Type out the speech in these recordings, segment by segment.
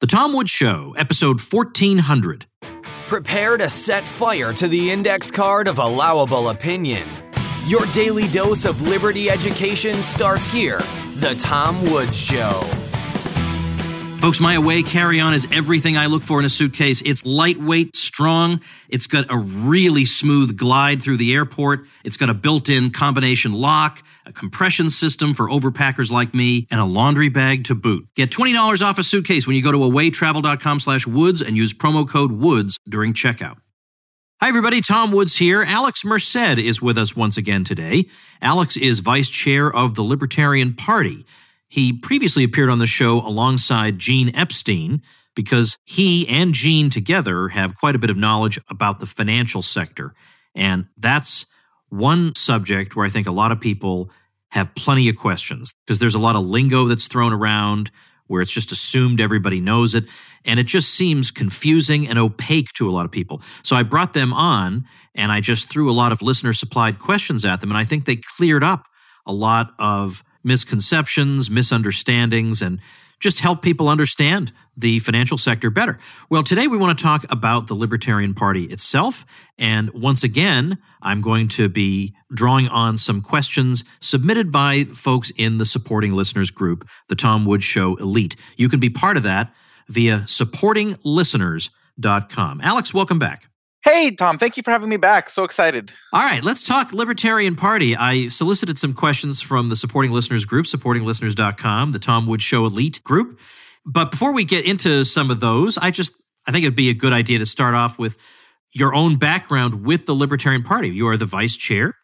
The Tom Woods Show, episode 1400. Prepare to set fire to the index card of allowable opinion. Your daily dose of liberty education starts here. The Tom Woods Show. Folks, my away carry on is everything I look for in a suitcase. It's lightweight, strong. It's got a really smooth glide through the airport. It's got a built in combination lock a compression system for overpackers like me, and a laundry bag to boot. Get $20 off a suitcase when you go to awaytravel.com slash woods and use promo code WOODS during checkout. Hi, everybody. Tom Woods here. Alex Merced is with us once again today. Alex is vice chair of the Libertarian Party. He previously appeared on the show alongside Gene Epstein because he and Gene together have quite a bit of knowledge about the financial sector. And that's one subject where I think a lot of people have plenty of questions because there's a lot of lingo that's thrown around where it's just assumed everybody knows it. And it just seems confusing and opaque to a lot of people. So I brought them on and I just threw a lot of listener supplied questions at them. And I think they cleared up a lot of misconceptions, misunderstandings, and just help people understand the financial sector better. Well, today we want to talk about the Libertarian Party itself. And once again, I'm going to be drawing on some questions submitted by folks in the supporting listeners group, the Tom Woods Show Elite. You can be part of that via supportinglisteners.com. Alex, welcome back. Hey, Tom, thank you for having me back. So excited. All right, let's talk Libertarian Party. I solicited some questions from the supporting listeners group, supportinglisteners.com, the Tom Wood Show Elite group. But before we get into some of those, I just I think it'd be a good idea to start off with your own background with the Libertarian Party. You are the vice chair.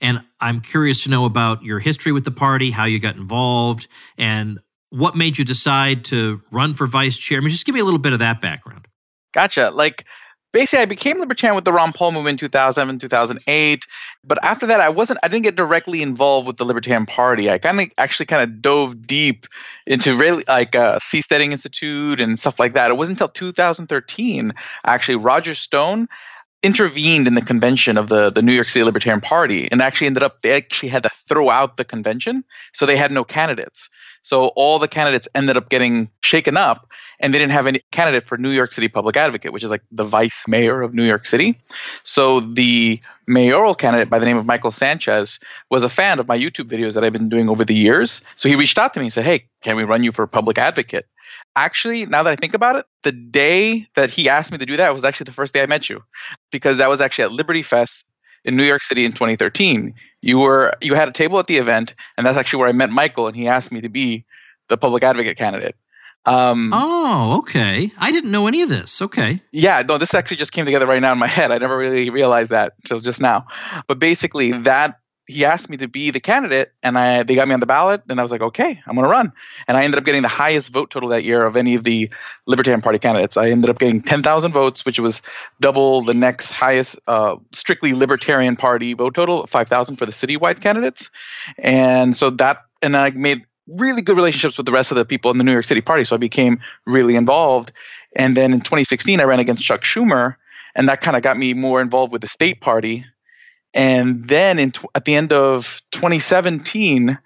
And I'm curious to know about your history with the party, how you got involved, and what made you decide to run for vice chair. I mean, just give me a little bit of that background. Gotcha. Like, basically I became libertarian with the Ron Paul movement in 2007, 2008. But after that, I wasn't, I didn't get directly involved with the Libertarian Party. I kind of actually kind of dove deep into really like uh, Seasteading Institute and stuff like that. It wasn't until 2013, actually, Roger Stone intervened in the convention of the, the New York City Libertarian Party and actually ended up, they actually had to throw out the convention. So they had no candidates. So all the candidates ended up getting shaken up, and they didn't have any candidate for New York City Public Advocate, which is like the vice mayor of New York City. So the mayoral candidate by the name of Michael Sanchez was a fan of my YouTube videos that I've been doing over the years. So he reached out to me and said, Hey, can we run you for public advocate? Actually, now that I think about it, the day that he asked me to do that was actually the first day I met you because that was actually at Liberty Fest in New York City in 2013. You were you had a table at the event, and that's actually where I met Michael, and he asked me to be the public advocate candidate. Um, oh, okay. I didn't know any of this. Okay. Yeah, no, this actually just came together right now in my head. I never really realized that until just now. But basically, that he asked me to be the candidate and I they got me on the ballot and I was like, okay, I'm gonna run. And I ended up getting the highest vote total that year of any of the Libertarian Party candidates. I ended up getting 10,000 votes, which was double the next highest uh, strictly Libertarian Party vote total, 5,000 for the citywide candidates. And so that and I made really good relationships with the rest of the people in the New York City Party. So I became really involved. And then in 2016, I ran against Chuck Schumer, and that kind of got me more involved with the state party and then in at the end of 2017,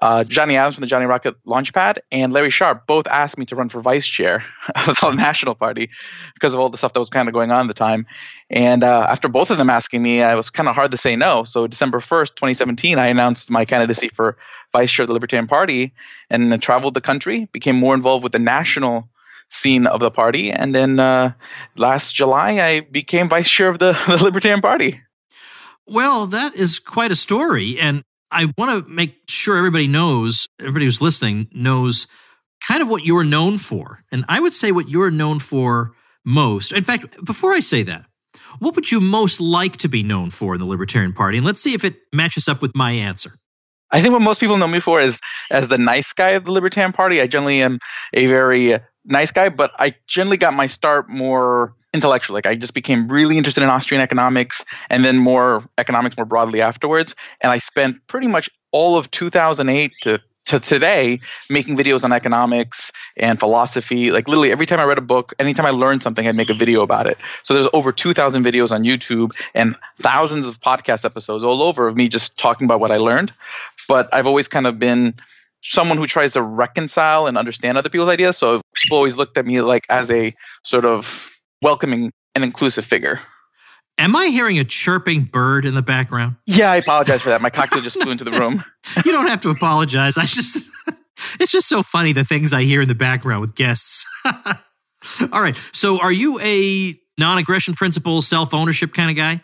uh, Johnny Adams from the Johnny Rocket Launchpad and Larry Sharpe both asked me to run for vice chair of the National Party because of all the stuff that was kind of going on at the time. And uh, after both of them asking me, I was kind of hard to say no. So December 1st, 2017, I announced my candidacy for vice chair of the Libertarian Party and traveled the country, became more involved with the national scene of the party. And then uh, last July, I became vice chair of the, the Libertarian Party. Well, that is quite a story. And I want to make sure everybody knows, everybody who's listening knows kind of what you're known for. And I would say what you're known for most. In fact, before I say that, what would you most like to be known for in the Libertarian Party? And let's see if it matches up with my answer. I think what most people know me for is as the nice guy of the Libertarian Party. I generally am a very nice guy, but I generally got my start more intellectual. Like I just became really interested in Austrian economics and then more economics more broadly afterwards. And I spent pretty much all of 2008 to to today making videos on economics and philosophy like literally every time i read a book anytime i learned something i'd make a video about it so there's over 2000 videos on youtube and thousands of podcast episodes all over of me just talking about what i learned but i've always kind of been someone who tries to reconcile and understand other people's ideas. So people always looked at me like as a sort of welcoming and inclusive figure. Am I hearing a chirping bird in the background? Yeah, I apologize for that. My cocktail just flew into the room. you don't have to apologize. I just it's just so funny the things I hear in the background with guests. All right. So are you a non-aggression principle, self-ownership kind of guy?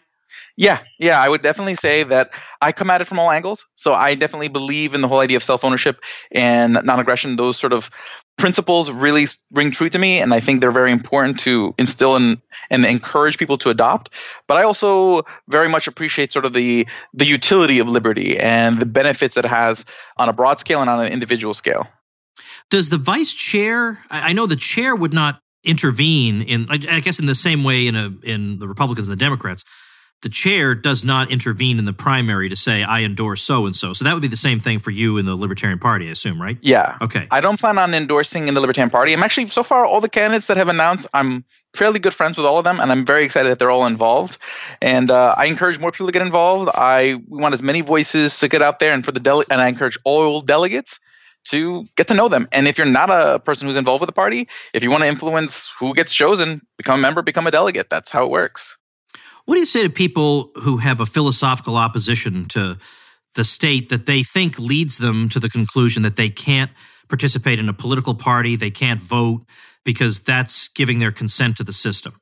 Yeah, yeah, I would definitely say that I come at it from all angles. So I definitely believe in the whole idea of self ownership and non aggression. Those sort of principles really ring true to me, and I think they're very important to instill and, and encourage people to adopt. But I also very much appreciate sort of the the utility of liberty and the benefits it has on a broad scale and on an individual scale. Does the vice chair? I know the chair would not intervene in, I guess, in the same way in a in the Republicans and the Democrats the chair does not intervene in the primary to say I endorse so and so. So that would be the same thing for you in the Libertarian Party, I assume, right? Yeah. Okay. I don't plan on endorsing in the Libertarian Party. I'm actually so far all the candidates that have announced, I'm fairly good friends with all of them, and I'm very excited that they're all involved. And uh, I encourage more people to get involved. I we want as many voices to get out there, and for the dele- and I encourage all delegates to get to know them. And if you're not a person who's involved with the party, if you want to influence who gets chosen, become a member, become a delegate. That's how it works. What do you say to people who have a philosophical opposition to the state that they think leads them to the conclusion that they can't participate in a political party, they can't vote because that's giving their consent to the system?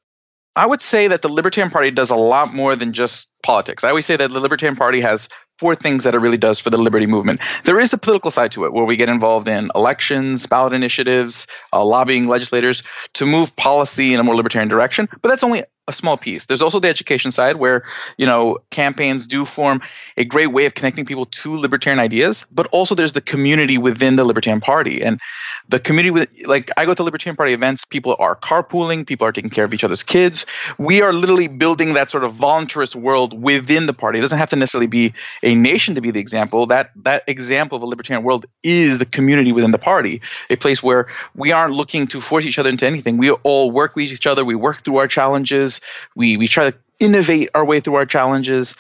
I would say that the Libertarian Party does a lot more than just politics. I always say that the Libertarian Party has four things that it really does for the liberty movement. There is the political side to it, where we get involved in elections, ballot initiatives, uh, lobbying legislators to move policy in a more libertarian direction. But that's only a small piece. There's also the education side where, you know, campaigns do form a great way of connecting people to libertarian ideas, but also there's the community within the Libertarian Party. And the community with like I go to Libertarian Party events, people are carpooling, people are taking care of each other's kids. We are literally building that sort of voluntarist world within the party. It doesn't have to necessarily be a nation to be the example. That that example of a libertarian world is the community within the party, a place where we aren't looking to force each other into anything. We all work with each other, we work through our challenges we we try to innovate our way through our challenges.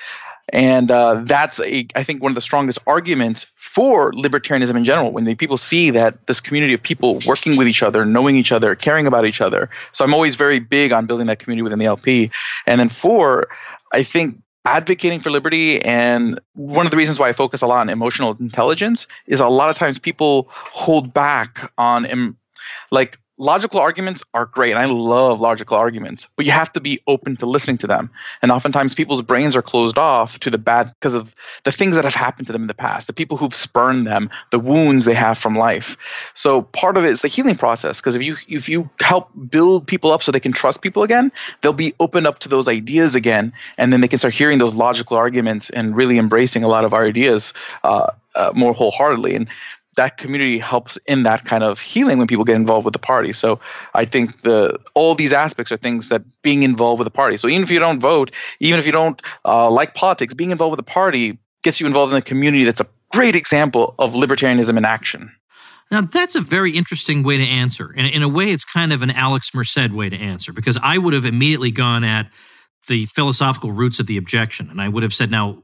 And uh, that's a, I think one of the strongest arguments for libertarianism in general. When the people see that this community of people working with each other knowing each other caring about each other. So i'm always very big on building that community within the lp and then four i think advocating for liberty and one of the reasons why i focus a lot on emotional intelligence is a lot of times people hold back on like logical arguments are great and i love logical arguments but you have to be open to listening to them. And oftentimes people's brains are closed off to the bad because of the things that have happened to them in the past the people who've spurned them the wounds they have from life. So part of it is the healing process because if you if you help build people up so they can trust people again they'll be open up to those ideas again and then they can start hearing those logical arguments and really embracing a lot of our ideas uh, uh, more wholeheartedly. And that community helps in that kind of healing when people get involved with the party. So I think the all these aspects are things that being involved with the party. So even if you don't vote, even if you don't uh, like politics, being involved with the party gets you involved in a community that's a great example of libertarianism in action. Now, that's a very interesting way to answer. And in a way, it's kind of an Alex Merced way to answer because I would have immediately gone at the philosophical roots of the objection. And I would have said, now,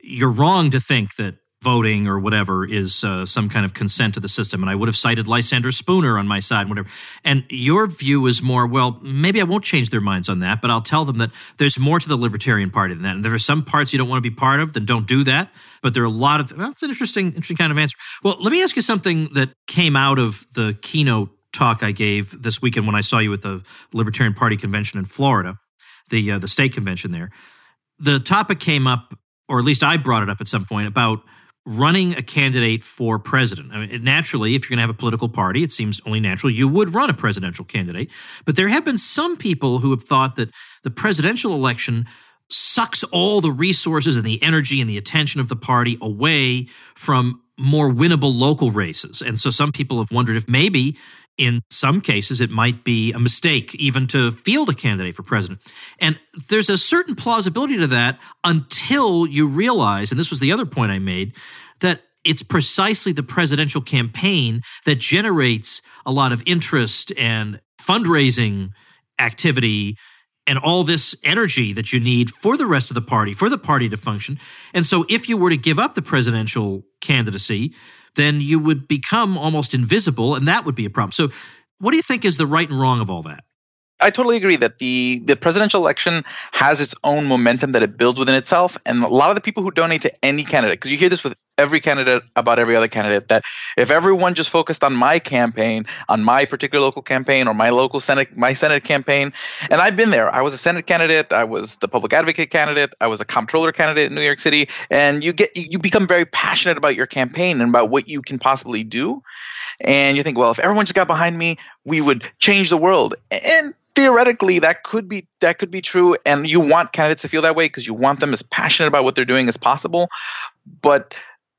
you're wrong to think that voting or whatever is uh, some kind of consent to the system. And I would have cited Lysander Spooner on my side, whatever. And your view is more, well, maybe I won't change their minds on that, but I'll tell them that there's more to the Libertarian Party than that. And there are some parts you don't want to be part of, then don't do that. But there are a lot of, well, it's an interesting, interesting kind of answer. Well, let me ask you something that came out of the keynote talk I gave this weekend when I saw you at the Libertarian Party convention in Florida, the uh, the state convention there. The topic came up, or at least I brought it up at some point about running a candidate for president. I mean, naturally, if you're going to have a political party, it seems only natural you would run a presidential candidate. But there have been some people who have thought that the presidential election sucks all the resources and the energy and the attention of the party away from more winnable local races. And so some people have wondered if maybe in some cases, it might be a mistake even to field a candidate for president. And there's a certain plausibility to that until you realize, and this was the other point I made, that it's precisely the presidential campaign that generates a lot of interest and fundraising activity and all this energy that you need for the rest of the party, for the party to function. And so if you were to give up the presidential candidacy, then you would become almost invisible, and that would be a problem. So, what do you think is the right and wrong of all that? I totally agree that the the presidential election has its own momentum that it builds within itself, and a lot of the people who donate to any candidate, because you hear this with every candidate about every other candidate, that if everyone just focused on my campaign, on my particular local campaign or my local senate, my senate campaign, and I've been there. I was a senate candidate, I was the public advocate candidate, I was a comptroller candidate in New York City, and you get you become very passionate about your campaign and about what you can possibly do, and you think, well, if everyone just got behind me, we would change the world, and theoretically that could be that could be true and you want candidates to feel that way because you want them as passionate about what they're doing as possible but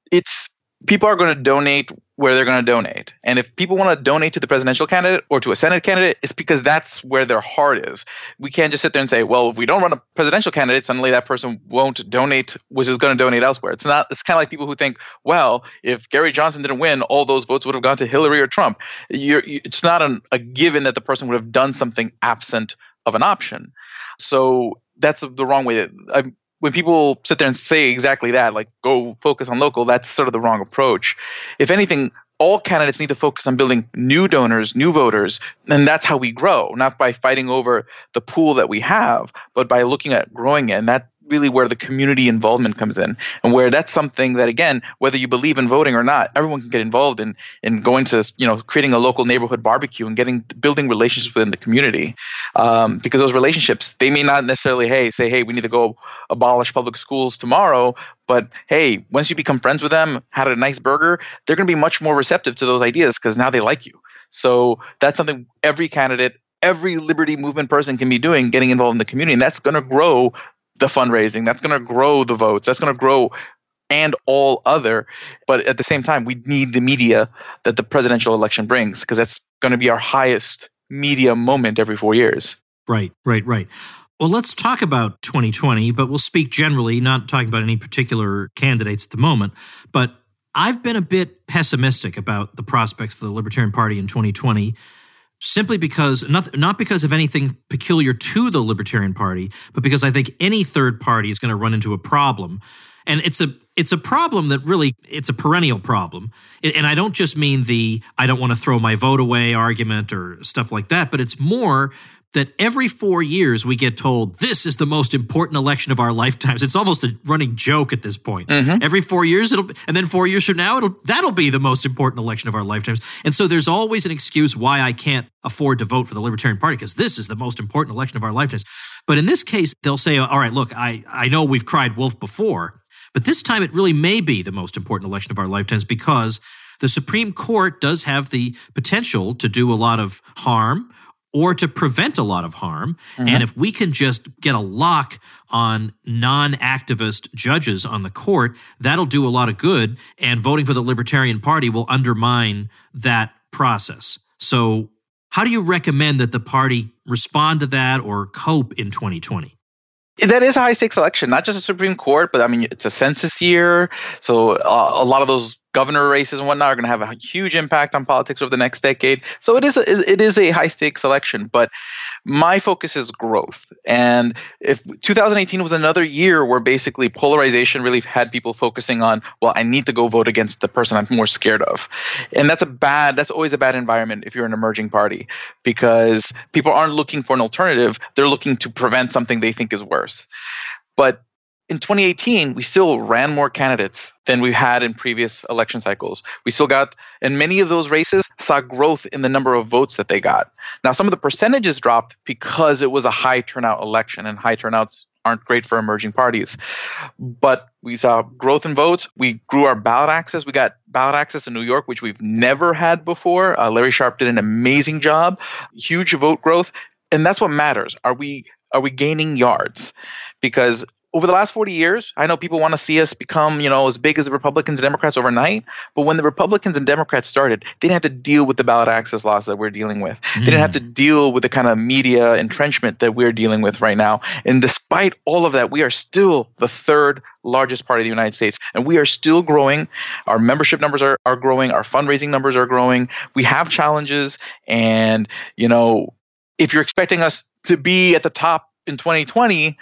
it's people are going to donate where they're going to donate. And if people want to donate to the presidential candidate or to a Senate candidate, it's because that's where their heart is. We can't just sit there and say, well, if we don't run a presidential candidate, suddenly that person won't donate, which is going to donate elsewhere. It's not, it's kind of like people who think, well, if Gary Johnson didn't win, all those votes would have gone to Hillary or Trump. You're, it's not an, a given that the person would have done something absent of an option. So that's the wrong way. That, when people sit there and say exactly that, like go focus on local, that's sort of the wrong approach. If anything, all candidates need to focus on building new donors, new voters, and that's how we grow, not by fighting over the pool that we have, but by looking at growing it. And that really where the community involvement comes in and where that's something that again whether you believe in voting or not everyone can get involved in in going to you know creating a local neighborhood barbecue and getting building relationships within the community. Um, because those relationships they may not necessarily hey say hey we need to go abolish public schools tomorrow but hey once you become friends with them had a nice burger they're going to be much more receptive to those ideas because now they like you. So that's something every candidate every liberty movement person can be doing getting involved in the community and that's going to grow the fundraising. That's going to grow the votes. That's going to grow and all other. But at the same time, we need the media that the presidential election brings because that's going to be our highest media moment every four years. Right, right, right. Well, let's talk about 2020, but we'll speak generally, not talking about any particular candidates at the moment. But I've been a bit pessimistic about the prospects for the Libertarian Party in 2020 simply because not, not because of anything peculiar to the Libertarian Party, but because I think any third party is going to run into a problem. And it's a it's a problem that really it's a perennial problem. And I don't just mean the I don't want to throw my vote away argument or stuff like that, but it's more that every four years we get told this is the most important election of our lifetimes. It's almost a running joke at this point. Mm-hmm. Every four years, it'll, and then four years from now, it'll that'll be the most important election of our lifetimes. And so there's always an excuse why I can't afford to vote for the Libertarian Party because this is the most important election of our lifetimes. But in this case, they'll say, "All right, look, I I know we've cried wolf before, but this time it really may be the most important election of our lifetimes because." The Supreme Court does have the potential to do a lot of harm or to prevent a lot of harm. Mm-hmm. And if we can just get a lock on non activist judges on the court, that'll do a lot of good. And voting for the Libertarian Party will undermine that process. So, how do you recommend that the party respond to that or cope in 2020? that is a high stakes election, not just a Supreme Court, but I mean, it's a census year. So uh, a lot of those governor races and whatnot are going to have a huge impact on politics over the next decade. So it is a, it is a high stakes election, but my focus is growth. And if 2018 was another year where basically polarization really had people focusing on, well, I need to go vote against the person I'm more scared of. And that's a bad that's always a bad environment if you're an emerging party because people aren't looking for an alternative, they're looking to prevent something they think is worse. But in 2018, we still ran more candidates than we had in previous election cycles. We still got, and many of those races saw growth in the number of votes that they got. Now, some of the percentages dropped because it was a high turnout election, and high turnouts aren't great for emerging parties. But we saw growth in votes. We grew our ballot access. We got ballot access in New York, which we've never had before. Uh, Larry Sharpe did an amazing job, huge vote growth. And that's what matters. Are we are we gaining yards? Because over the last 40 years, I know people want to see us become, you know, as big as the Republicans and Democrats overnight. But when the Republicans and Democrats started, they didn't have to deal with the ballot access laws that we're dealing with. Mm. They didn't have to mm. deal with the kind of media entrenchment that we're dealing with right now. And despite all of that, we are still the third largest party of the United States. And we are still growing. Our membership numbers are, are growing. Our fundraising numbers are growing. We have challenges. And, you know, if you're expecting us to be at the top in 2020,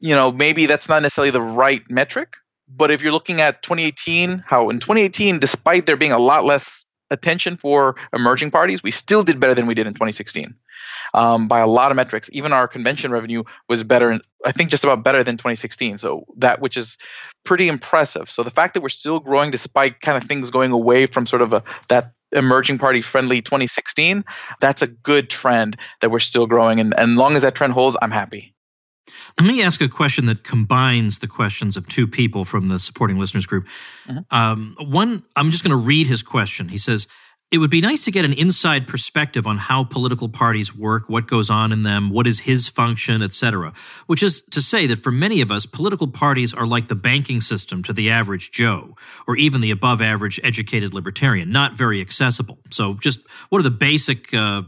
you know, maybe that's not necessarily the right metric, But if you're looking at 2018, how in 2018, despite there being a lot less attention for emerging parties, we still did better than we did in 2016 um, by a lot of metrics. Even our convention revenue was better, I think, just about better than 2016. So that, which is pretty impressive. So the fact that we're still growing despite kind of things going away from sort of a, that emerging party friendly 2016, that's a good trend that we're still growing. And, and as long as that trend holds, I'm happy. Let me ask a question that combines the questions of two people from the supporting listeners group. Mm-hmm. Um, one, I'm just going to read his question. He says, it would be nice to get an inside perspective on how political parties work, what goes on in them, what is his function, etc. Which is to say that for many of us, political parties are like the banking system to the average Joe, or even the above average educated libertarian, not very accessible. So, just what are the basic uh,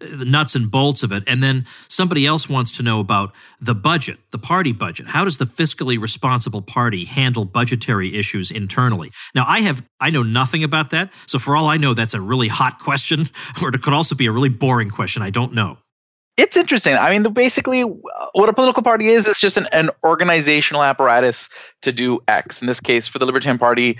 the nuts and bolts of it. And then somebody else wants to know about the budget, the party budget. How does the fiscally responsible party handle budgetary issues internally? Now, I have I know nothing about that. So for all I know, that's a really hot question, or it could also be a really boring question. I don't know. It's interesting. I mean, the, basically, uh, what a political party is, it's just an, an organizational apparatus to do X. In this case, for the Libertarian Party,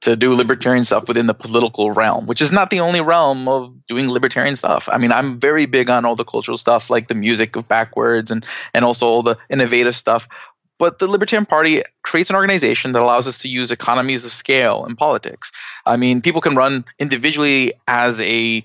to do libertarian stuff within the political realm, which is not the only realm of doing libertarian stuff. I mean, I'm very big on all the cultural stuff like the music of backwards and and also all the innovative stuff. But the Libertarian Party creates an organization that allows us to use economies of scale in politics. I mean, people can run individually as a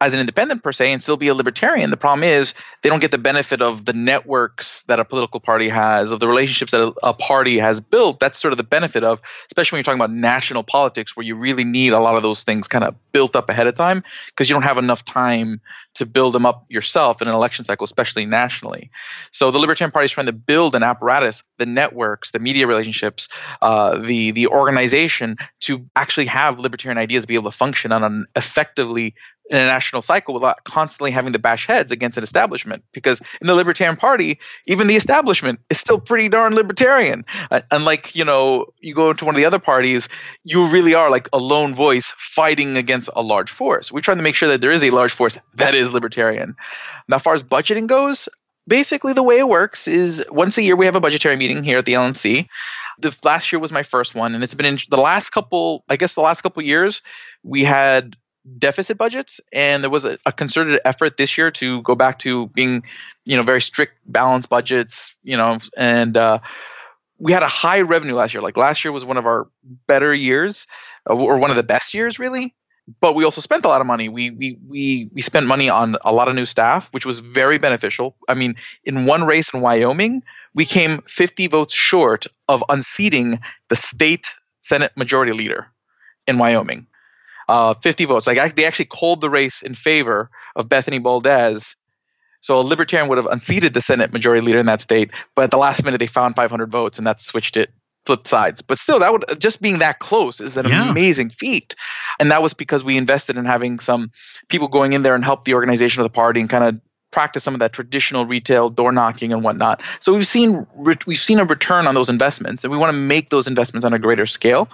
as an independent per se and still be a libertarian. The problem is they don't get the benefit of the networks that a political party has, of the relationships that a, a, party has built. That's sort of the benefit of, especially when you're talking about national politics, where you really need a lot of those things kind of built up ahead of time because you don't have enough time to build them up yourself in an election cycle, especially nationally. So the Libertarian Party is trying to build an apparatus, the networks, the media relationships, uh, the the organization to actually have libertarian ideas be able to function on an effectively in a national cycle without constantly having to bash heads against an establishment. Because in the Libertarian Party, even the establishment is still pretty darn libertarian. Uh, unlike, you know, you go into one of the other parties, you really are like a lone voice fighting against a large force. We're trying to make sure that there is a large force that is libertarian. Now, as far as budgeting goes, basically the way it works is once a year we have a budgetary meeting here at the LNC. The last year was my first one, and it's been in the last couple, I guess, the last couple years we had deficit budgets and there was a, a, concerted effort this year to go back to being you know very strict balanced budgets you know and uh, we had a high revenue last year. Like last year was one of our better years uh, or one of the best years really but we also spent a lot of money. We we we we spent money on a lot of new staff which was very beneficial. I mean in one race in wyoming we came 50 votes short of unseating the state senate majority leader in wyoming uh, 50 votes. Like I, they actually called the race in favor of Bethany Baldes. So a libertarian would have unseated the Senate majority leader in that state, but at the last minute they found 500 votes and that switched it flipped sides. But still, that would just being that close is an yeah. amazing feat. And that was because we invested in having some people going in there and help the organization of the party and kind of practice some of that traditional retail door knocking and whatnot. So we've seen we've seen a return on those investments, and we want to make those investments on a greater scale.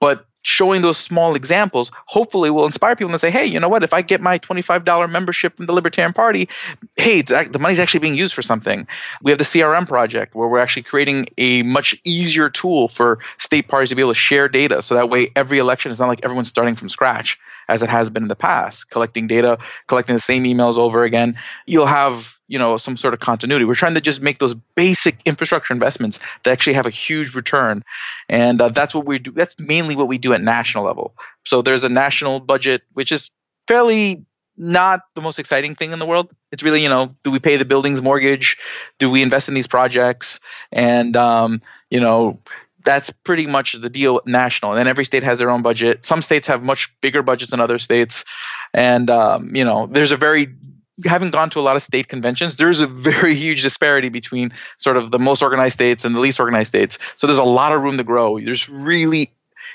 But showing those small examples hopefully will inspire people to say hey you know what? If i get my $25 membership from the libertarian party hey the money's actually being used for something. We have the crm project where we're actually creating a much easier tool for state parties to be able to share data. So that way every election is not like everyone's starting from scratch as it has been in the past collecting data collecting the same emails over again you'll have you know some sort of continuity. We're trying to just make those basic infrastructure investments that actually have a huge return. And uh, that's what we do that's mainly what we do at national level. So there's a national budget which is fairly not the most exciting thing in the world. It's really you know do we pay the building's mortgage? Do we invest in these projects? And um, you know that's pretty much the deal national and every state has their own budget some states have much bigger budgets than other states and um, you know there's a very having gone to a lot of state conventions, there's a very huge disparity between sort of the most organized states and the least organized states. So there's a lot of room to grow. There's really,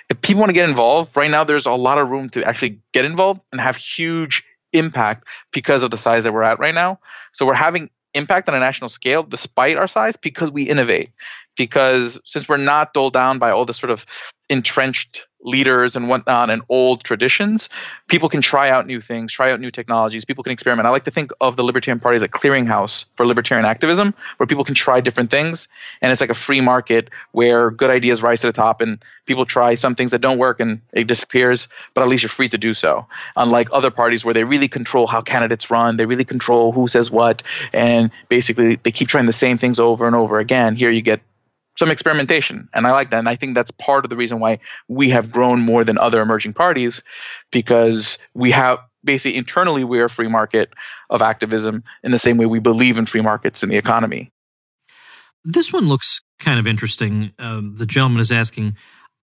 if people want to get involved right now, there's a lot of room to actually get involved and have huge impact because of the size that we're at right now. So we're having impact on a national scale despite our size because we innovate. Because since we're not doled down by all the sort of entrenched leaders and whatnot and old traditions, people can try out new things, try out new technologies, people can experiment. I like to think of the Libertarian Party as a clearinghouse for libertarian activism where people can try different things. And it's like a free market where good ideas rise to the top and people try some things that don't work and it disappears, but at least you're free to do so. Unlike other parties where they really control how candidates run, they really control who says what, and basically they keep trying the same things over and over again. Here you get some experimentation. And i like that. And i think that's part of the reason why we have grown more than other emerging parties because we have basically internally we're a free market of activism in the same way we believe in free markets in the economy. This one looks kind of interesting. Um, the gentleman is asking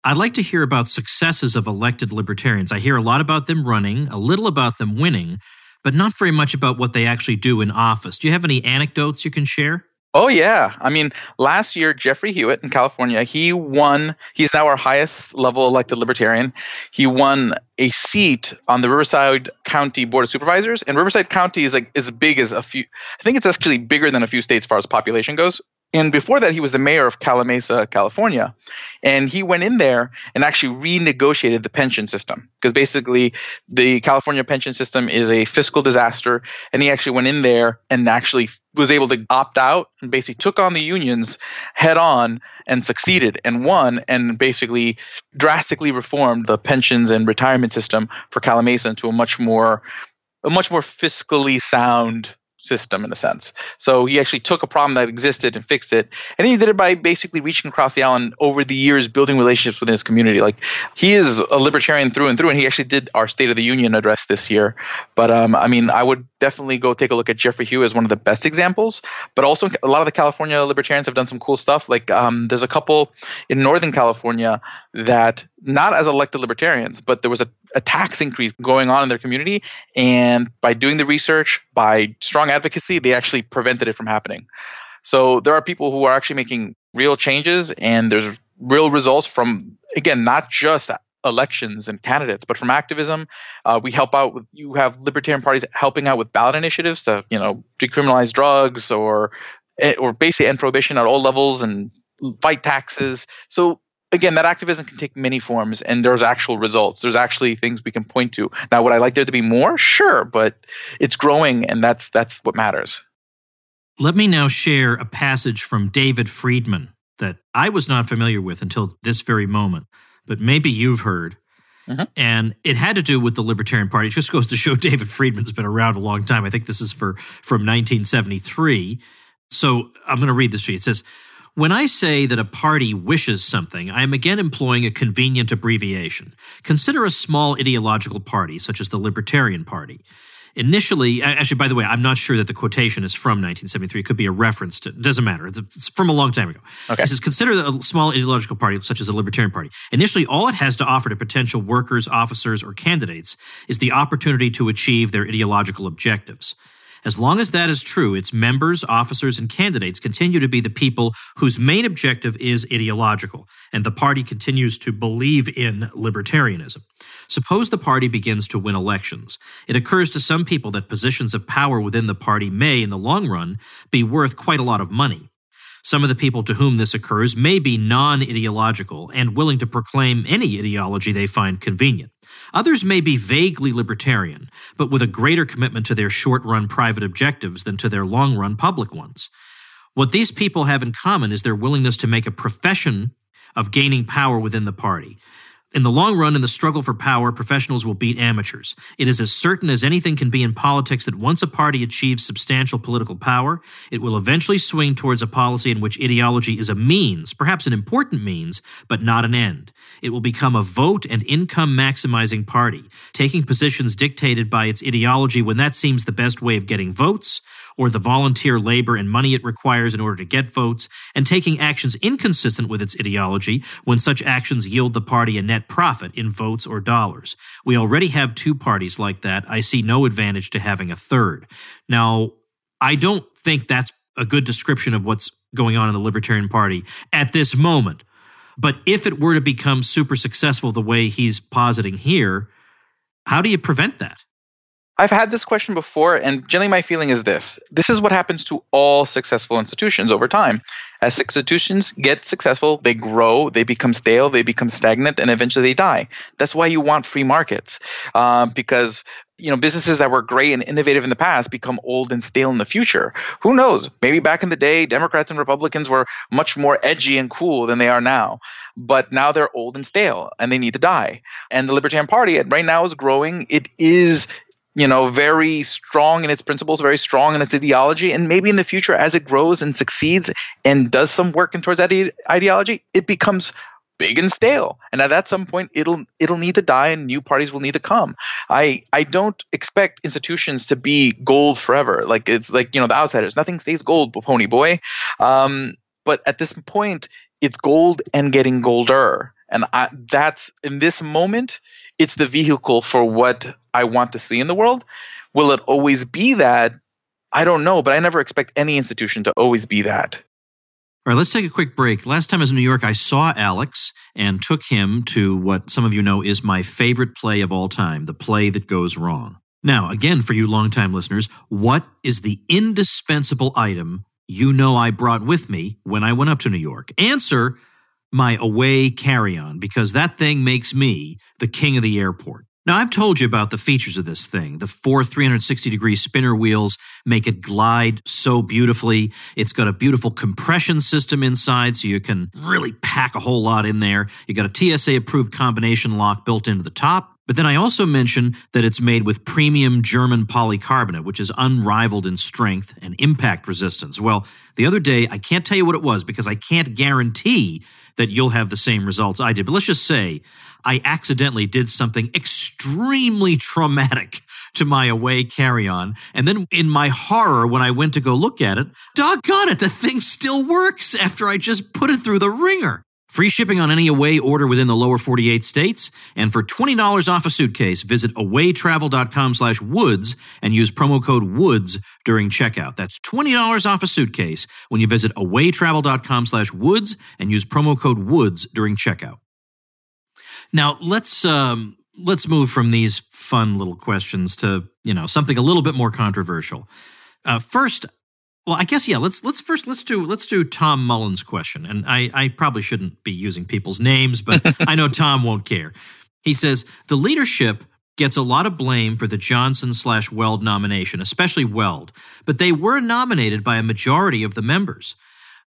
i'd like to hear about successes of elected libertarians. I hear a lot about them running a little about them winning but not very much about what they actually do in office. Do you have any anecdotes you can share Oh yeah, I mean, last year Jeffrey Hewitt in California, he won. He's now our highest level elected libertarian. He won a seat on the Riverside County Board of Supervisors, and Riverside County is like as big as a few. I think it's actually bigger than a few states as far as population goes. And before that, he was the mayor of Calimesa, California. And he went in there and actually renegotiated the pension system because basically the California pension system is a fiscal disaster. And he actually went in there and actually was able to opt out and basically took on the unions head on and succeeded and won and basically drastically reformed the pensions and retirement system for Calimesa into a much more a much more fiscally sound system in a sense. So he actually took a problem that existed and fixed it. And he did it by basically reaching across the island over the years, building relationships within his community. Like he is a libertarian through and through, and he actually did our State of the Union address this year. But um, I mean, I would definitely go take a look at Jeffrey Hewitt as one of the best examples. But also, a lot of the California libertarians have done some cool stuff. Like um, there's a couple in Northern California that not as elected libertarians, but there was a, a tax increase going on in their community. And by doing the research, by strong advocacy, they actually prevented it from happening. So there are people who are actually making real changes, and there's real results from, again, not just elections and candidates, but from activism. Uh, we help out with, you have libertarian parties helping out with ballot initiatives to, you know, decriminalize drugs or, eh, or basically end prohibition at all levels and fight taxes. So again, that activism can take many forms, and there's actual results. There's actually things we can point to. Now, would I like there to be more? Sure, but it's growing, and that's that's what matters. Let me now share a passage from David Friedman that I was not familiar with until this very moment, but maybe you've heard. Mm-hmm. And it had to do with the Libertarian Party. It just goes to show David Friedman's been around a long time. I think this is for from 1973. So I'm going to read this to you. It says, when I say that a party wishes something, I am again employing a convenient abbreviation. Consider a small ideological party, such as the Libertarian Party. Initially, actually, by the way, I'm not sure that the quotation is from 1973. It could be a reference to, it doesn't matter. It's from a long time ago. Okay. It says, consider a small ideological party, such as the Libertarian Party. Initially, all it has to offer to potential workers, officers, or candidates is the opportunity to achieve their ideological objectives. As long as that is true, its members, officers, and candidates continue to be the people whose main objective is ideological, and the party continues to believe in libertarianism. Suppose the party begins to win elections. It occurs to some people that positions of power within the party may, in the long run, be worth quite a lot of money. Some of the people to whom this occurs may be non ideological and willing to proclaim any ideology they find convenient. Others may be vaguely libertarian, but with a greater commitment to their short run private objectives than to their long run public ones. What these people have in common is their willingness to make a profession of gaining power within the party. In the long run, in the struggle for power, professionals will beat amateurs. It is as certain as anything can be in politics that once a party achieves substantial political power, it will eventually swing towards a policy in which ideology is a means, perhaps an important means, but not an end. It will become a vote and income maximizing party, taking positions dictated by its ideology when that seems the best way of getting votes, or the volunteer labor and money it requires in order to get votes, and taking actions inconsistent with its ideology when such actions yield the party a net profit in votes or dollars. We already have two parties like that. I see no advantage to having a third. Now, I don't think that's a good description of what's going on in the Libertarian Party at this moment. But if it were to become super successful the way he's positing here, how do you prevent that? I've had this question before, and generally my feeling is this. This is what happens to all successful institutions over time. As institutions get successful, they grow, they become stale, they become stagnant, and eventually they die. That's why you want free markets, uh, because you know businesses that were great and innovative in the past become old and stale in the future. Who knows? Maybe back in the day democrats and republicans were much more edgy and cool than they are now. But now they're old and stale and they need to die. And the libertarian party right now is growing. It is you know, very strong in its principles, very strong in its ideology, and maybe in the future, as it grows and succeeds and does some work in towards that ideology, it becomes big and stale. And at that some point it'll it'll need to die and new parties will need to come. I i don't expect institutions to be gold forever. Like it's like you know the outsiders. Nothing stays gold Ponyboy. Um, but at this point it's gold and getting golder. And I, that's in this moment it's the vehicle for what I want to see in the world. Will it always be that? I don't know, but I never expect any institution to always be that. All right, let's take a quick break. Last time I was in New York, I saw Alex and took him to what some of you know is my favorite play of all time, the play that goes wrong. Now, again, for you longtime listeners, what is the indispensable item you know I brought with me when I went up to New York? Answer my away carry on because that thing makes me the king of the airport. Now, I've told you about the features of this thing. The four 360 degree spinner wheels make it glide so beautifully. It's got a beautiful compression system inside, so you can really pack a whole lot in there. You got a TSA approved combination lock built into the top. But then I also mentioned that it's made with premium German polycarbonate, which is unrivaled in strength and impact resistance. Well, the other day, I can't tell you what it was because I can't guarantee that you'll have the same results I did. But let's just say I accidentally did something extremely traumatic to my away carry on. And then in my horror, when I went to go look at it, doggone it, the thing still works after I just put it through the wringer. Free shipping on any away order within the lower 48 states. And for $20 off a suitcase, visit awaytravel.com slash woods and use promo code woods during checkout. That's $20 off a suitcase when you visit awaytravel.com slash woods and use promo code woods during checkout. Now let's um, let's move from these fun little questions to you know something a little bit more controversial. Uh, first, well, I guess yeah. Let's let's first let's do let's do Tom Mullen's question, and I I probably shouldn't be using people's names, but I know Tom won't care. He says the leadership gets a lot of blame for the Johnson slash Weld nomination, especially Weld, but they were nominated by a majority of the members.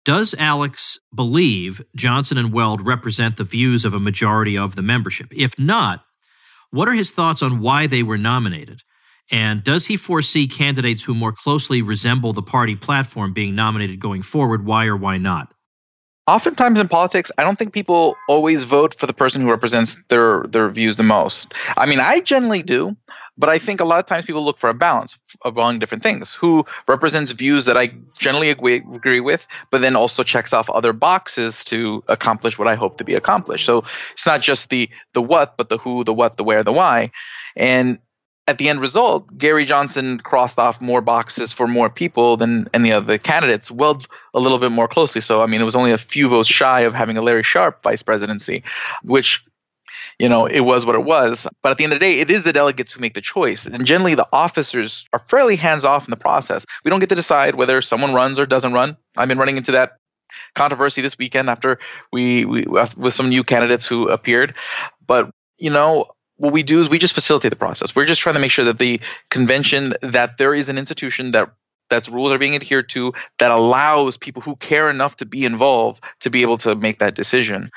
Does Alex believe Johnson and Weld represent the views of a majority of the membership? If not, what are his thoughts on why they were nominated? And does he foresee candidates who more closely resemble the party platform being nominated going forward? Why or why not? Oftentimes in politics, I don't think people always vote for the person who represents their their views the most. I mean, I generally do. But I think a lot of times people look for a balance among different things. Who represents views that I generally agree, with, but then also checks off other boxes to accomplish what I hope to be accomplished. So it's not just the the what, but the who, the what, the where, the why. And at the end result, Gary Johnson crossed off more boxes for more people than any of the candidates. Weld a little bit more closely. So I mean, it was only a few votes shy of having a Larry Sharpe vice presidency, which you know, it was what it was. But at the end of the day, it is the delegates who make the choice. And generally, the officers are fairly hands off in the process. We don't get to decide whether someone runs or doesn't run. I've been running into that controversy this weekend after we, we with some new candidates who appeared. But, you know, what we do is we just facilitate the process. We're just trying to make sure that the convention, that there is an institution that that's rules are being adhered to that allows people who care enough to be involved to be able to make that decision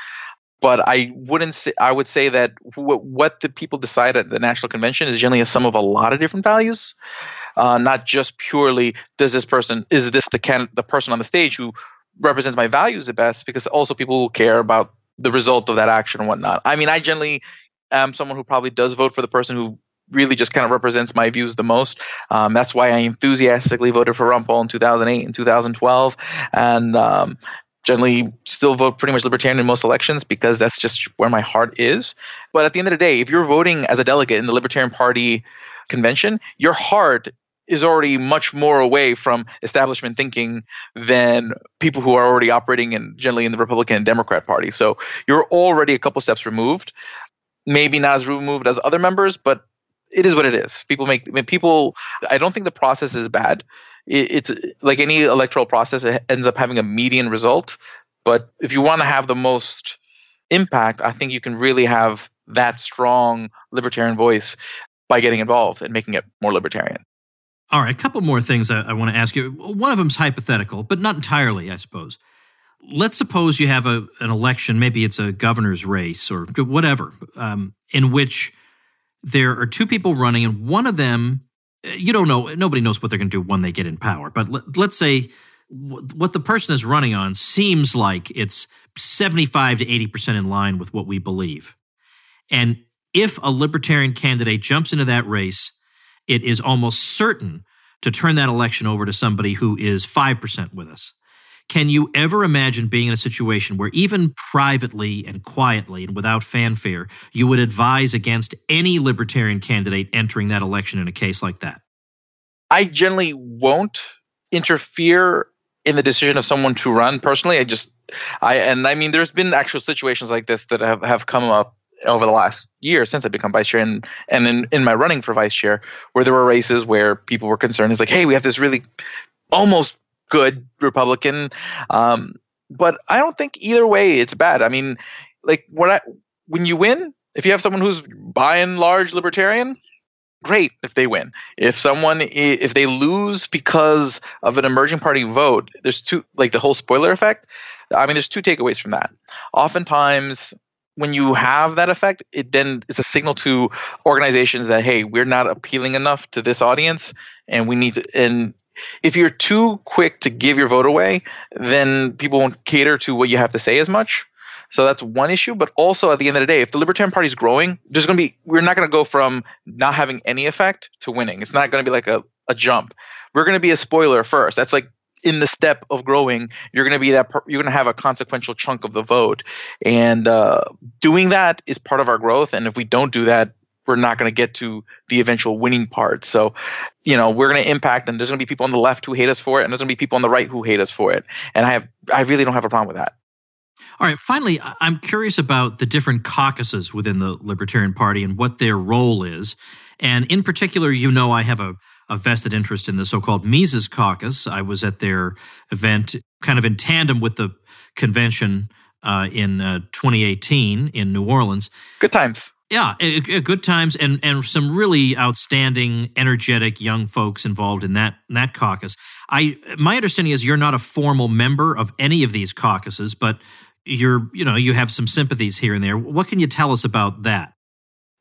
but I wouldn't say I would say that w- what the people decide at the national convention is generally a sum of a lot of different values, uh, not just purely does this person is this the can the person on the stage who represents my values the best because also people will care about the result of that action and whatnot. I mean, I generally am someone who probably does vote for the person who really just kind of represents my views the most. Um, that's why I enthusiastically voted for Paul in 2008 and 2012, and um, generally still vote pretty much libertarian in most elections because that's just where my heart is. But at the end of the day, if you're voting as a delegate in the Libertarian Party convention, your heart is already much more away from establishment thinking than people who are already operating in generally in the Republican and Democrat Party. So you're already a couple steps removed. Maybe not as removed as other members, but it is what it is. People make people. I don't think the process is bad. It, it's like any electoral process. It ends up having a median result. But if you want to have the most impact, I think you can really have that strong libertarian voice by getting involved and making it more libertarian. All right, a couple more things I, I want to ask you. One of them's hypothetical, but not entirely, I suppose. Let's suppose you have a, an election, maybe it's a governor's race or whatever, um, in which there are two people running, and one of them, Uh, you don't know, nobody knows what they're going to do when they get in power. But let, let's say what the person is running on seems like it's 75 to 80% in line with what we believe. And if a libertarian candidate jumps into that race, it is almost certain to turn that election over to somebody who is 5% with us. Can you ever imagine being in a situation where, even privately and quietly and without fanfare, you would advise against any libertarian candidate entering that election in a case like that? I generally won't interfere in the decision of someone to run personally. I just, I, and I mean, there's been actual situations like this that have, have come up over the last year since I've become vice chair and, and in, in my running for vice chair, where there were races where people were concerned. It's like, hey, we have this really almost good Republican. Um, but I don't think either way it's bad. I mean, like when I when you win, if you have someone who's by and large libertarian, great if they win. If someone if they lose because of an emerging party vote, there's two like the whole spoiler effect. I mean, there's two takeaways from that. Oftentimes, when you have that effect, it then is a signal to organizations that hey, we're not appealing enough to this audience, and we need to. And if you're too quick to give your vote away, then people won't cater to what you have to say as much. So that's one issue. But also at the end of the day, if the Libertarian Party is growing, there's going to be we're not going to go from not having any effect to winning. It's not going to be like a, a jump. We're going to be a spoiler first. That's like in the step of growing, you're going to be that you're going to have a consequential chunk of the vote, and uh, doing that is part of our growth. And if we don't do that, we're not going to get to the eventual winning part. So, you know, we're going to impact, and there's going to be people on the left who hate us for it, and there's going to be people on the right who hate us for it. And I have, I really don't have a problem with that. All right. Finally, I'm curious about the different caucuses within the Libertarian Party and what their role is. And in particular, you know, I have a, a vested interest in the so called Mises Caucus. I was at their event kind of in tandem with the convention uh, in uh, 2018 in New Orleans. Good times. Yeah, good times and and some really outstanding, energetic young folks involved in that in that caucus. I my understanding is you're not a formal member of any of these caucuses, but you're you know you have some sympathies here and there. What can you tell us about that?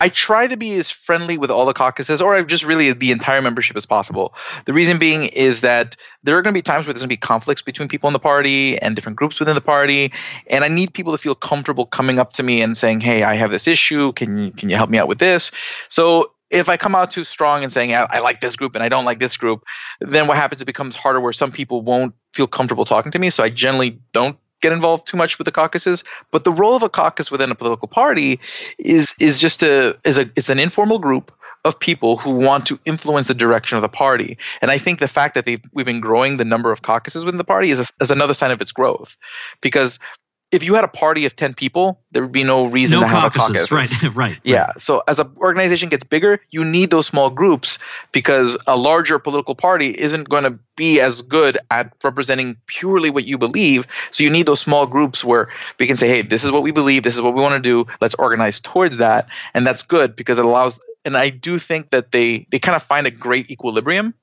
I try to be as friendly with all the caucuses, or just really the entire membership as possible. The reason being is that there are going to be times where there's going to be conflicts between people in the party and different groups within the party, and I need people to feel comfortable coming up to me and saying, "Hey, I have this issue. Can you can you help me out with this?" So if I come out too strong and saying I, I, like this group and I don't like this group, then what happens? It becomes harder where some people won't feel comfortable talking to me. So I generally don't get involved too much with the caucuses, but the role of a caucus within a political party is is just a is a it's an informal group of people who want to influence the direction of the party. And I think the fact that we've been growing the number of caucuses within the party is, is another sign of its growth. Because if you had a party of 10 people, there would be no reason no to have caucuses, a caucus. Right, right. Yeah. Right. So as an organization gets bigger, you need those small groups because a larger political party isn't going to be as good at representing purely what you believe. So you need those small groups where we can say, hey, this is what we believe, this is what we want to do, let's organize towards that. And that's good because it allows and I do think that they they kind of find a great equilibrium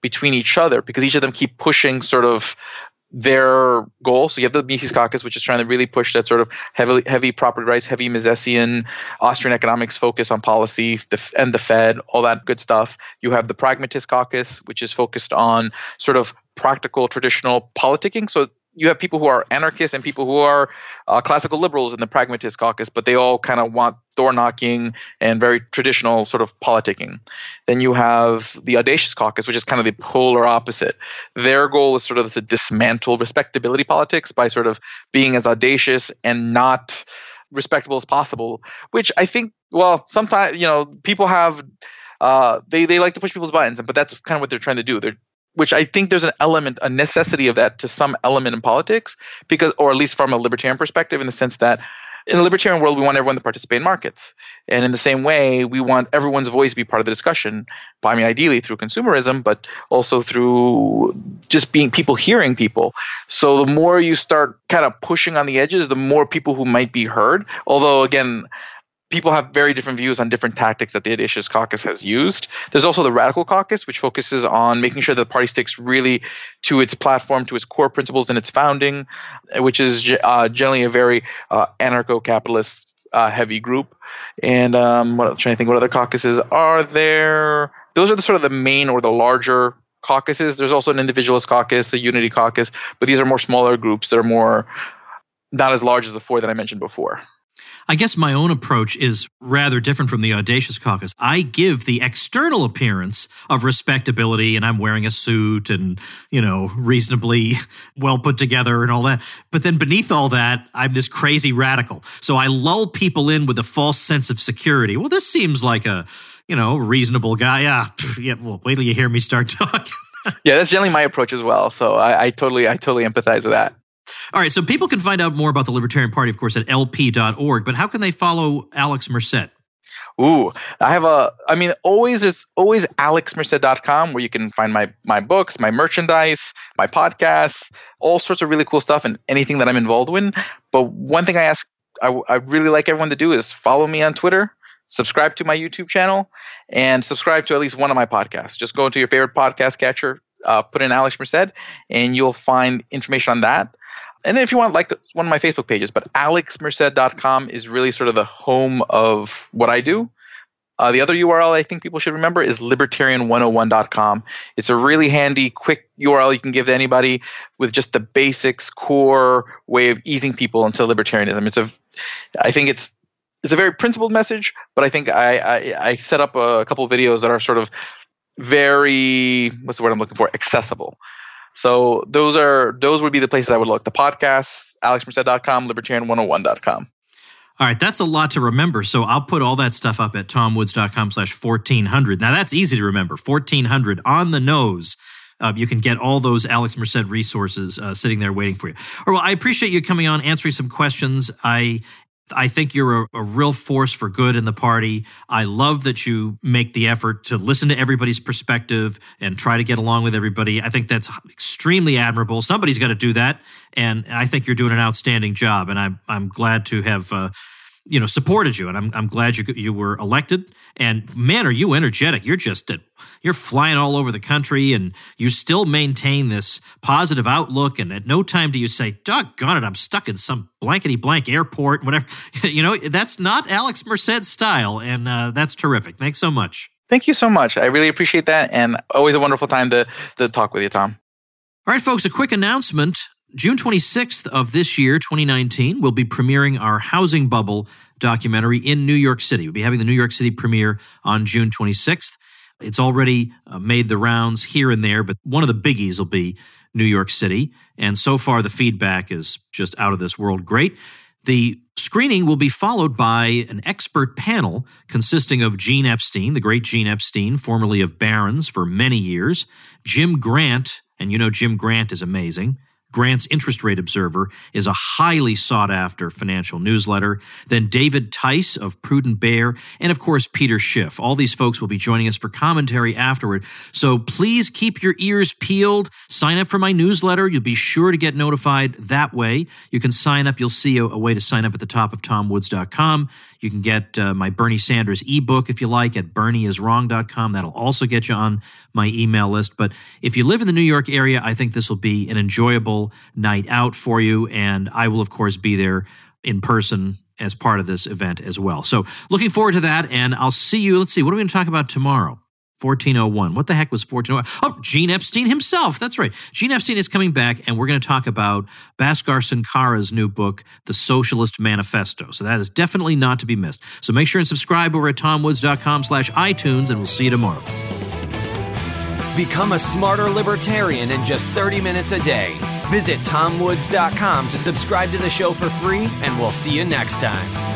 between each other because each of them keep pushing sort of their goal. So you have the Mises Caucus, which is trying to really push that sort of heavily heavy property rights, heavy Misesian Austrian economics focus on policy the, and the Fed, all that good stuff. You have the Pragmatist Caucus, which is focused on sort of practical traditional politicking. So you have people who are anarchists and people who are uh, classical liberals in the pragmatist caucus, but they all kind of want door knocking and very traditional sort of politicking. Then you have the audacious caucus, which is kind of the polar opposite. Their goal is sort of to dismantle respectability politics by sort of being as audacious and not respectable as possible, which I think, well, sometimes, you know, people have. Uh, they they like to push people's buttons, but that's kind of what they're trying to do. They're which I think there's an element, a necessity of that to some element in politics, because, or at least from a libertarian perspective, in the sense that in a libertarian world, we want everyone to participate in markets. And in the same way, we want everyone's voice to be part of the discussion. I mean, ideally through consumerism, but also through just being people hearing people. So the more you start kind of pushing on the edges, the more people who might be heard. Although, again, people have very different views on different tactics that the Audacious Caucus has used. There's also the Radical Caucus, which focuses on making sure that the party sticks really to its platform, to its core principles and its founding, which is uh, generally a very uh, anarcho-capitalist uh, heavy group. And um, what, I'm trying to think what other caucuses are there. Those are the sort of the main or the larger caucuses. There's also an individualist caucus, a unity caucus, but these are more smaller groups that are more not as large as the four that I mentioned before. I guess my own approach is rather different from the Audacious Caucus. I give the external appearance of respectability and I'm wearing a suit and, you know, reasonably well put together and all that. But then beneath all that, I'm this crazy radical. So I lull people in with a false sense of security. Well, this seems like a, you know, reasonable guy. Yeah. yeah well, wait till you hear me start talking. yeah, that's generally my approach as well. So I, I totally, I totally empathize with that. All right, so people can find out more about the Libertarian Party, of course, at lp.org, but how can they follow Alex Merced? Ooh, I have a, I mean, always, there's always alexmerced.com where you can find my, my books, my merchandise, my podcasts, all sorts of really cool stuff and anything that I'm involved in. But one thing I ask, I, I really like everyone to do is follow me on Twitter, subscribe to my YouTube channel, and subscribe to at least one of my podcasts. Just go into your favorite podcast catcher, uh, put in Alex Merced, and you'll find information on that and if you want, like one of my Facebook pages, but alexmerced.com is really sort of the home of what I do. Uh, the other URL I think people should remember is libertarian101.com. It's a really handy, quick URL you can give to anybody with just the basics, core way of easing people into libertarianism. It's a, I think it's it's a very principled message, but I think I I, I set up a couple of videos that are sort of very what's the word I'm looking for accessible. So those are those would be the places I would look. The podcast, alexmerced.com, libertarian101.com. All right, that's a lot to remember. So I'll put all that stuff up at tomwoods.com slash 1400. Now that's easy to remember. 1400 on the nose. Uh, you can get all those Alex Merced resources uh, sitting there waiting for you. Or well, I appreciate you coming on, answering some questions. I I think you're a, a, real force for good in the party. I love that you make the effort to listen to everybody's perspective and try to get along with everybody. I think that's extremely admirable. Somebody's got to do that, and I think you're doing an outstanding job. And I'm I'm glad to have uh, you know supported you and I'm, I'm glad you you were elected. And man are you energetic. You're just you're flying all over the country and you still maintain this positive outlook. And at no time do you say doggone it I'm stuck in some blankety blank airport whatever. You know that's not Alex Merced's style and uh, that's terrific. Thanks so much. Thank you so much. I really appreciate that and always a wonderful time to to talk with you Tom. All right folks a quick announcement June 26th of this year, 2019, we'll be premiering our Housing Bubble documentary in New York City. We'll be having the New York City premiere on June 26th. It's already uh, made the rounds here and there, but one of the biggies will be New York City. And so far, the feedback is just out of this world great. The screening will be followed by an expert panel consisting of Gene Epstein, the great Gene Epstein, formerly of Barron's for many years, Jim Grant, and you know Jim Grant is amazing, Grant's Interest Rate Observer is a highly sought after financial newsletter. Then David Tice of Prudent Bear, and of course, Peter Schiff. All these folks will be joining us for commentary afterward. So please keep your ears peeled. Sign up for my newsletter. You'll be sure to get notified that way. You can sign up. You'll see a, a way to sign up at the top of tomwoods.com. You can get uh, my Bernie Sanders ebook if you like at bernieiswrong.com. That'll also get you on my email list. But if you live in the New York area, I think this will be an enjoyable night out for you. And I will, of course, be there in person as part of this event as well. So looking forward to that. And I'll see you. Let's see, what are we going to talk about tomorrow? 1401. What the heck was 1401? Oh, Gene Epstein himself. That's right. Gene Epstein is coming back, and we're going to talk about Bhaskar Sunkara's new book, The Socialist Manifesto. So that is definitely not to be missed. So make sure and subscribe over at tomwoods.com slash iTunes, and we'll see you tomorrow. Become a smarter libertarian in just 30 minutes a day. Visit tomwoods.com to subscribe to the show for free, and we'll see you next time.